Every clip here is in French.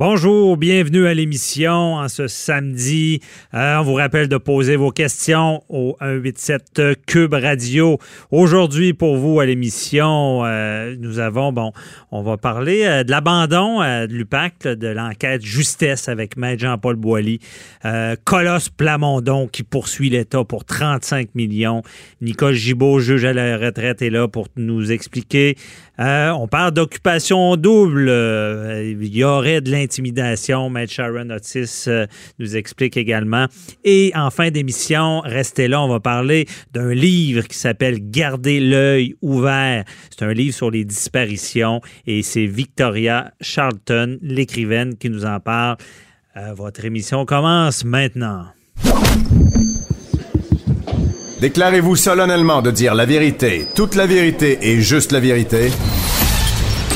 Bonjour, bienvenue à l'émission en ce samedi. Euh, on vous rappelle de poser vos questions au 187 Cube Radio. Aujourd'hui, pour vous à l'émission, euh, nous avons, bon, on va parler euh, de l'abandon de l'UPAC, de l'enquête justesse avec Maître Jean-Paul Boilly. Colosse Plamondon qui poursuit l'État pour 35 millions. Nicole Gibault, juge à la retraite, est là pour nous expliquer. on parle d'occupation double. il y aurait de intimidation. Maître Sharon Otis euh, nous explique également. Et en fin d'émission, restez là, on va parler d'un livre qui s'appelle Garder l'œil ouvert. C'est un livre sur les disparitions et c'est Victoria Charlton, l'écrivaine, qui nous en parle. Euh, votre émission commence maintenant. Déclarez-vous solennellement de dire la vérité, toute la vérité et juste la vérité.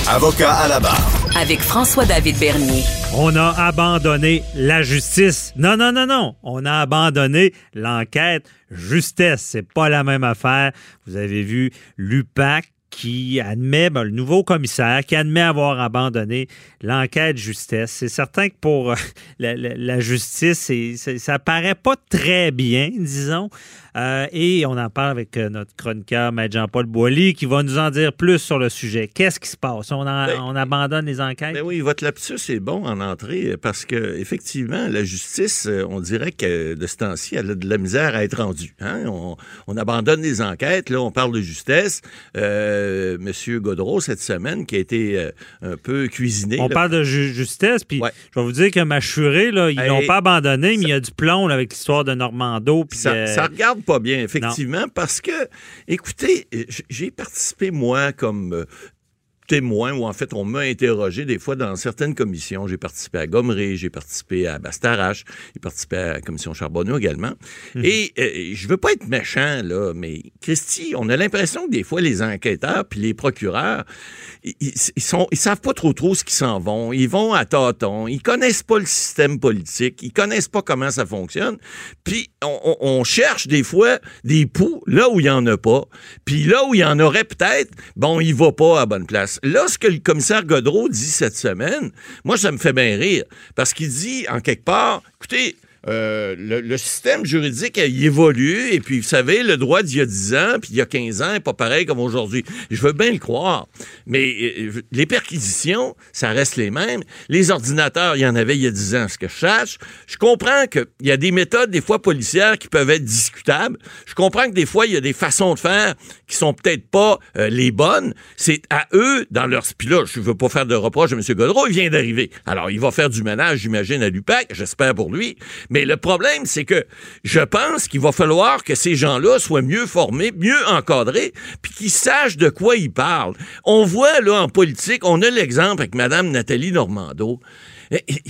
Avocat à la barre avec François-David Bernier. On a abandonné la justice. Non, non, non, non. On a abandonné l'enquête justesse. C'est pas la même affaire. Vous avez vu l'UPAC qui admet, ben, le nouveau commissaire, qui admet avoir abandonné l'enquête justesse. C'est certain que pour euh, la, justice, ça paraît pas très bien, disons. Euh, et on en parle avec euh, notre chroniqueur, Maître Jean-Paul Boilly, qui va nous en dire plus sur le sujet. Qu'est-ce qui se passe? On, ben, on abandonne les enquêtes? Ben oui, votre lapsus est bon en entrée parce que effectivement, la justice, euh, on dirait que de ce temps-ci, elle a de la misère à être rendue. Hein? On, abandonne les enquêtes. Là, on parle de justesse. Monsieur Godreau, cette semaine, qui a été un peu cuisiné. On parle de justesse, puis je vais vous dire que Machuré, là, ils n'ont pas abandonné, mais il y a du plomb avec l'histoire de Normando. Ça, ça regarde pas bien, effectivement, parce que, écoutez, j'ai participé, moi, comme euh, témoin, ou en fait, on m'a interrogé des fois dans certaines commissions. J'ai participé à Gomery, j'ai participé à Bastarache, j'ai participé à la commission Charbonneau également. Mhm. Et euh, je veux pas être méchant, là, mais Christy, on a l'impression que des fois, les enquêteurs puis les procureurs, ils, sont, ils savent pas trop trop ce qu'ils s'en vont. Ils vont à tâtons. Ils connaissent pas le système politique. Ils connaissent pas comment ça fonctionne. Puis on, on cherche des fois des poux là où il y en a pas. Puis là où il y en aurait peut-être, bon, il va pas à bonne place. Là, ce que le commissaire Godreau dit cette semaine, moi, ça me fait bien rire. Parce qu'il dit, en quelque part, écoutez, euh, le, système juridique a évolué et puis vous savez le droit d'il y a 10 ans puis il y a 15 ans n'est pas pareil comme aujourd'hui. Je veux bien le croire, mais euh, les perquisitions, ça reste les mêmes. Les ordinateurs, il y en avait il y a 10 ans, ce que je sache. Je comprends qu'il y a des méthodes des fois policières qui peuvent être discutables. Je comprends que des fois il y a des façons de faire qui sont peut-être pas euh, les bonnes. C'est à eux dans leur puis là, je veux pas faire de reproche à M. Godreau, il vient d'arriver. Alors il va faire du ménage, j'imagine à l'UPAC, j'espère pour lui. Mais le problème, c'est que je pense qu'il va falloir que ces gens-là soient mieux formés, mieux encadrés, puis qu'ils sachent de quoi ils parlent. On voit, là, en politique, on a l'exemple avec Mme Nathalie Normando. Eh, eh,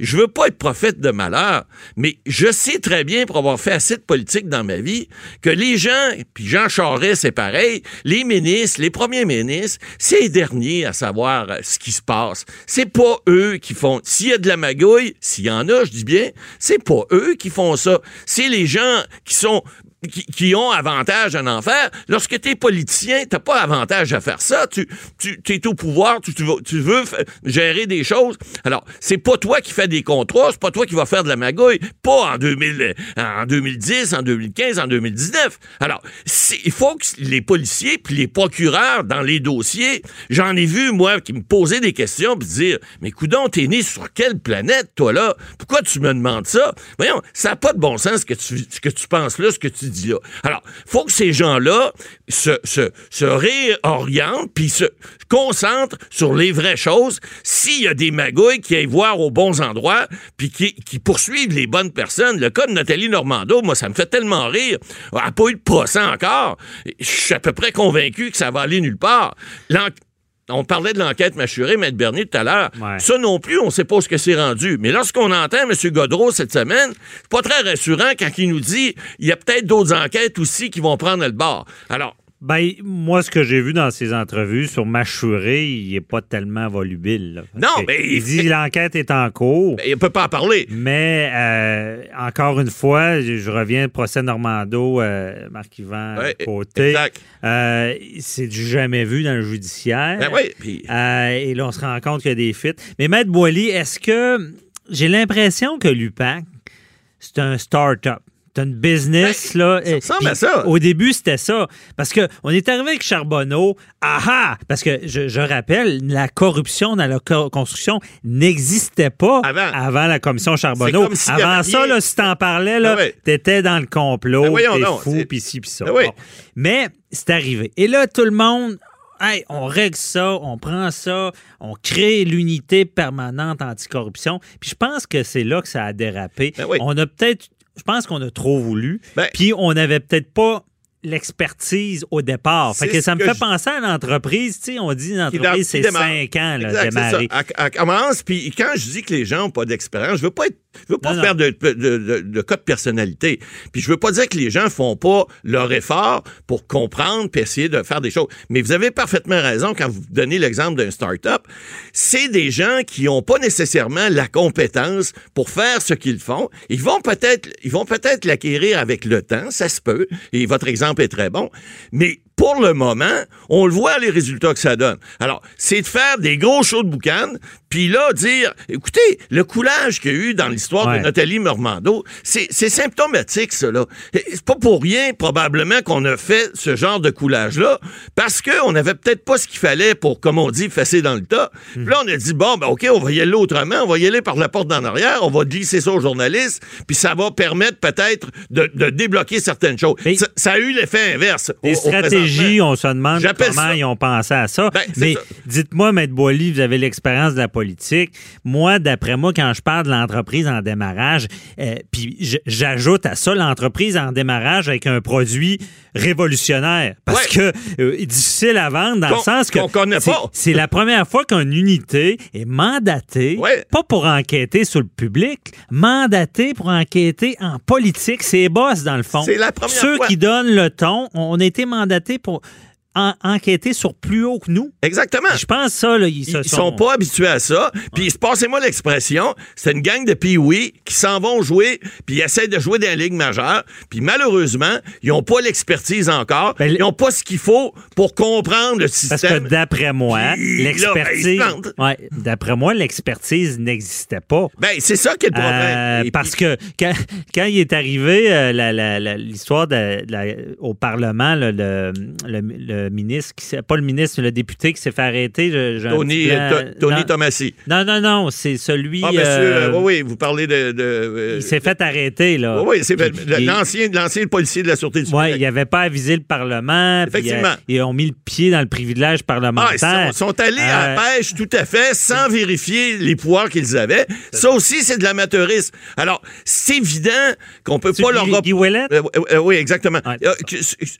je veux pas être prophète de malheur, mais je sais très bien, pour avoir fait assez de politique dans ma vie, que les gens, puis Jean Charest, c'est pareil, les ministres, les premiers ministres, c'est les derniers à savoir euh, ce qui se passe. C'est pas eux qui font. S'il y a de la magouille, s'il y en a, je dis bien, c'est pas eux qui font ça. C'est les gens qui sont qui, ont avantage à en faire. Lorsque tu es politicien, t'as pas avantage à faire ça. Tu, tu es au pouvoir, tu, tu, veux, gérer des choses. Alors, c'est pas toi qui fais des contrats, c'est pas toi qui vas faire de la magouille, pas en, 2000, en 2010, en 2015, en 2019. Alors, il faut que les policiers puis les procureurs dans les dossiers, j'en ai vu, moi, qui me posaient des questions puis dire, mais coudon, t'es né sur quelle planète, toi, là? Pourquoi tu me demandes ça? Voyons, ça n'a pas de bon sens ce que tu, que tu penses là, ce que tu dit là. Alors, faut que ces gens-là se, se, se réorientent puis se concentrent sur les vraies choses. S'il y a des magouilles qui aillent voir aux bons endroits puis qui, qui, poursuivent les bonnes personnes, le cas de Nathalie Normando, moi, ça me fait tellement rire. Elle n'a pas eu de procès encore. Je suis à peu près convaincu que ça va aller nulle part. On parlait de l'enquête mâchurée, M. Bernier, tout à l'heure. Ouais. Ça non plus, on ne sait pas ce que c'est rendu. Mais lorsqu'on entend M. Godreau cette semaine, c'est pas très rassurant quand il nous dit il y a peut-être d'autres enquêtes aussi qui vont prendre le bord. Alors, Ben, moi, ce que j'ai vu dans ses entrevues sur Machuré, il n'est pas tellement volubile. là. Non, mais- Il dit l'enquête est en cours. ben, il ne peut pas en parler. Mais euh, encore une fois, je, reviens au procès Normando, euh, Marc-Yvan Ouais, Côté. exact. Euh, c'est du jamais vu dans le judiciaire. Ben oui, puis- et là, on se rend compte qu'il y a des fuites. Mais Maître Boily, est-ce que j'ai l'impression que l'UPAC, c'est un start-up? C'est un business, là. Ben, ça Et- ressemble à ça. Au début, c'était ça. Parce que on est arrivé avec Charbonneau. Ah Parce que je, je rappelle, la corruption dans la co- construction n'existait pas Avant. la commission Charbonneau. Avant ça, là, si t'en parlais, là, Ah ouais. t'étais dans le complot, Ben t'es fou, puis ci, puis ça. Ben. Bon. Mais c'est arrivé. Et là, tout le monde, hey, on règle ça, on prend ça, on crée l'unité permanente anticorruption. Puis je pense que c'est là que ça a dérapé. Ben oui. On a peut-être, je pense qu'on a trop voulu. Ben- puis on n'avait peut-être pas l'expertise au départ. Fait que ça me que fait je- penser à l'entreprise. On dit une Qui entreprise, dé- c'est qui démarre. cinq ans, là, démarrer. ça. Elle, elle commence, puis quand je dis que les gens n'ont pas d'expérience, je veux pas être, je veux pas Non, faire de, de, de, de cas de personnalité. Puis je veux pas dire que les gens font pas leur effort pour comprendre puis essayer de faire des choses. Mais vous avez parfaitement raison quand vous donnez l'exemple d'un start-up. C'est des gens qui n'ont pas nécessairement la compétence pour faire ce qu'ils font. Ils vont peut-être, ils vont peut-être l'acquérir avec le temps, ça se peut. Et votre exemple est très bon. Mais pour le moment, on le voit les résultats que ça donne. Alors, c'est de faire des gros shows de boucan, puis là, dire, écoutez, le coulage qu'il y a eu dans l'histoire Ouais. de Nathalie Normando, c'est symptomatique. Et C'est pas pour rien, probablement, qu'on a fait ce genre de coulage-là, parce qu'on n'avait peut-être pas ce qu'il fallait pour, comme on dit, fesser dans le tas. Puis là, on a dit, bon, ben, OK, on va y aller autrement, on va y aller par la porte d'en arrière, on va glisser ça aux journalistes, puis ça va permettre peut-être de, de débloquer certaines choses. Ça, ça a eu l'effet inverse. Des stratégies, on se demande comment ça- ils ont pensé à ça. Ben, Mais dites-moi, Maître Boily, vous avez l'expérience de la politique. Moi, d'après moi, quand je parle de l'entreprise en démarrage, euh, puis j'ajoute à ça l'entreprise en démarrage avec un produit révolutionnaire. Parce Ouais. que euh, difficile à vendre dans le sens que qu'on connaît c'est- pas. c'est la première fois qu'une unité est mandatée, Ouais. pas pour enquêter sur le public, mandatée pour enquêter en politique. C'est boss, dans le fond. C'est la première Ceux fois. qui donnent le ton, on a été mandatés pour en- enquêter sur plus haut que nous. Exactement. Je pense ça, là, ils, se Ils, sont pas habitués à ça. Puis, passez-moi l'expression, c'est une gang de pee qui s'en vont jouer, puis ils essaient de jouer dans la Ligue majeure. Puis, malheureusement, ils n'ont pas l'expertise encore. Ben, ils n'ont pas ce qu'il faut pour comprendre le Parce système. que d'après moi, ben, l'expertise. ouais, d'après moi, l'expertise n'existait pas. Ben, c'est ça qui est le problème. Euh, parce que quand, quand il est arrivé, euh, la- la- la- l'histoire la- au Parlement, là, le, le- le ministre, qui pas le ministre, le député qui s'est fait arrêter. je- Tony, euh, To- Tony non, Tomassi. non, non, non, c'est celui. Ah, monsieur, euh, euh, oui, oui, vous parlez de. de, euh, Il s'est fait arrêter, là. Oui, oui, c'est l'ancien, l'ancien policier de la Sûreté du Oui, Québec. il n'avait pas avisé le Parlement. Effectivement. euh, ils ont mis le pied dans le privilège Ah, parlementaire. ils sont, sont allés à la Euh, pêche, tout à fait, sans vérifier les pouvoirs qu'ils avaient. Ça aussi, c'est de l'amateurisme. Alors, c'est évident qu'on peut pas leur Guy- Guy? Euh, euh, euh, oui, exactement. Ouais. Euh,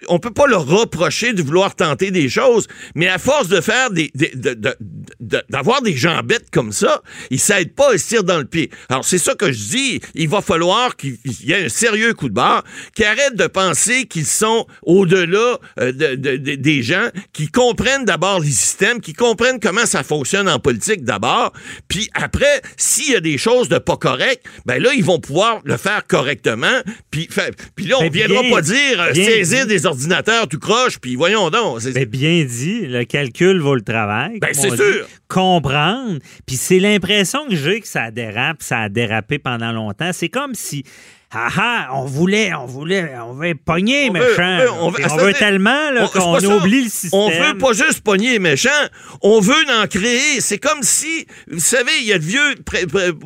on peut pas leur reprocher de vouloir tenter des choses, mais à force de faire des, des- de- de- de- d'avoir des gens bêtes comme ça, ils s'aident pas et se tirent dans le pied. Alors, c'est ça que je dis. Il va falloir qu'il y ait un sérieux coup de barre, qu'ils arrêtent de penser qu'ils sont au-delà euh, de- de- de- des gens, qui comprennent d'abord les systèmes, qui comprennent comment ça fonctionne en politique d'abord, puis après, s'il y a des choses de pas correctes, ben là, ils vont pouvoir le faire correctement, puis, puis là, on Ben, viendra bien- pas dire euh, saisir des ordinateurs tout croche, puis voyons donc. Mais bien dit, le calcul vaut le travail. Ben, c'est sûr. Comprendre. Puis c'est l'impression que j'ai que ça dérape, ça a dérapé pendant longtemps. C'est comme si. Ah ah, on voulait, on voulait, on veut pogner, On veut- méchant. on veut- on veut tellement qu'on oublie le système. On veut pas juste pogner les méchants, on veut en créer. C'est comme si, vous savez, il y a le vieux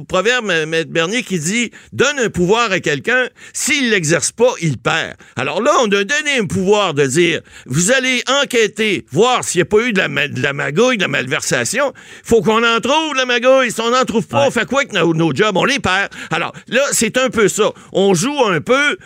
proverbe. Maître Bernier, qui dit donne un pouvoir à quelqu'un, s'il l'exerce pas, il perd. Alors là, on a donné un pouvoir de dire vous allez enquêter, voir s'il n'y a pas eu de la, ma- de la magouille, de la malversation. Faut qu'on en trouve, la magouille. Si on n'en trouve pas, Ouais. on fait quoi avec nos, nos jobs? On les perd. Alors là, c'est un peu ça. on joue un peu,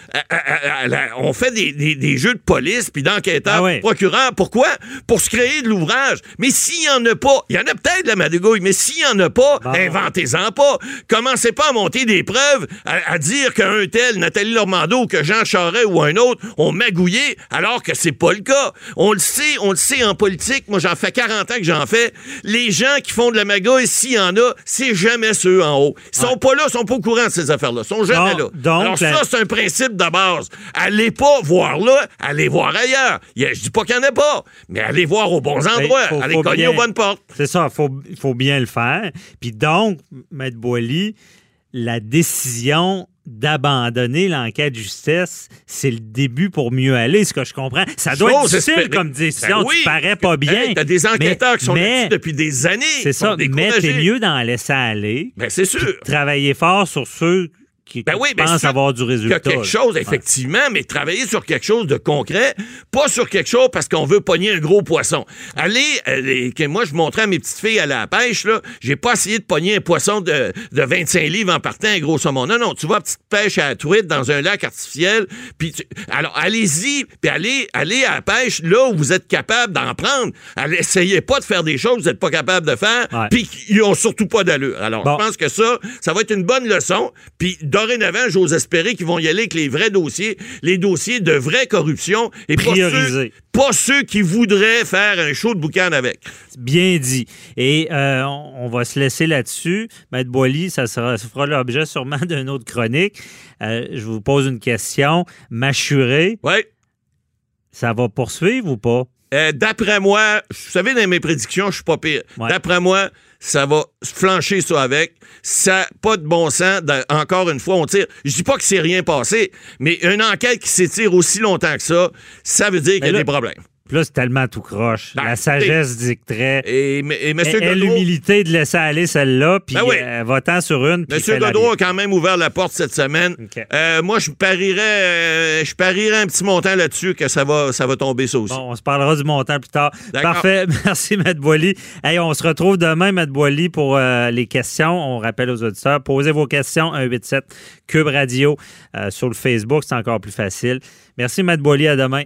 on fait des, jeux de police, puis d'enquêteur, ah procureur. Pourquoi? Pour se créer de l'ouvrage. Mais s'il n'y en a pas, il y en a peut-être la madouille, mais s'il n'y en a pas, inventez-en pas. Commencez pas à monter des preuves, à, dire qu'un tel, Nathalie Normando, ou que Jean Charest ou un autre ont magouillé, alors que c'est pas le cas. On le sait, on le sait en politique. Moi, j'en fais 40 ans que j'en fais. Les gens qui font de la magouille, s'il y en a, c'est jamais ceux en haut. Ils sont pas là, ils sont pas au courant de ces affaires-là. Ils sont jamais là. Alors ça, c'est un principe de base. Allez pas voir là, allez voir ailleurs. Je dis pas qu'il n'y en a pas, mais allez voir aux bons endroits, allez cogner aux bonnes portes. C'est ça, il faut, faut bien le faire. Puis donc, Maître Boily, la décision d'abandonner l'enquête de justesse, c'est le début pour mieux aller, ce que je comprends. Ça doit être difficile comme décision, ben oui, tu parais pas bien. T'as des enquêteurs qui sont là depuis des années. C'est ça, mais t'es mieux d'en laisser aller. Ben c'est sûr. Travailler fort sur ceux qui ben oui, ben avoir du résultat. Quelque chose, effectivement, mais travailler sur quelque chose de concret, pas sur quelque chose parce qu'on veut pogner un gros poisson. Allez, moi, je montrais à mes petites filles à la pêche, là, j'ai pas essayé de pogner un poisson de, de 25 livres en partant, un gros saumon. Non, non, tu vas petite pêche à la truite dans un lac artificiel, puis alors allez-y, puis allez, allez à la pêche là où vous êtes capable d'en prendre. Allez, essayez pas de faire des choses que vous n'êtes pas capable de faire, puis qui ont surtout pas d'allure. Alors, je pense que ça, ça va être une bonne leçon, puis dorénavant, j'ose espérer qu'ils vont y aller avec les vrais dossiers, les dossiers de vraie corruption et pas ceux, pas ceux, qui voudraient faire un show de boucan avec. Bien dit. Et euh, on va se laisser là-dessus. Maître Boily, ça, sera, ça fera l'objet sûrement d'une autre chronique. Euh, je vous pose une question. Mâchuré. Oui. Ça va poursuivre ou pas? Euh, d'après moi, vous savez, dans mes prédictions, je suis pas pire. D'après moi, ça va flancher ça avec. Ça pas de bon sens. Encore une fois, on tire. Je dis pas que c'est rien passé, mais une enquête qui s'étire aussi longtemps que ça, ça veut dire qu'il y a des problèmes. Puis là, c'est tellement tout croche. Ben, la sagesse dicterait. Et, et, M. Et, l'humilité de laisser aller celle-là, puis ben euh, votant sur une. M. Godreau a quand même ouvert la porte cette semaine. Euh, moi, je parierais, euh, je parierais un petit montant là-dessus que ça va, ça va tomber ça aussi. Bon, on se parlera du montant plus tard. Parfait. Merci, Matt Boily. Hey, on se retrouve demain, Matt Boily, pour les questions. On rappelle aux auditeurs, posez vos questions 187 Cube Radio sur le Facebook. C'est encore plus facile. Merci, Matt Boily. À demain.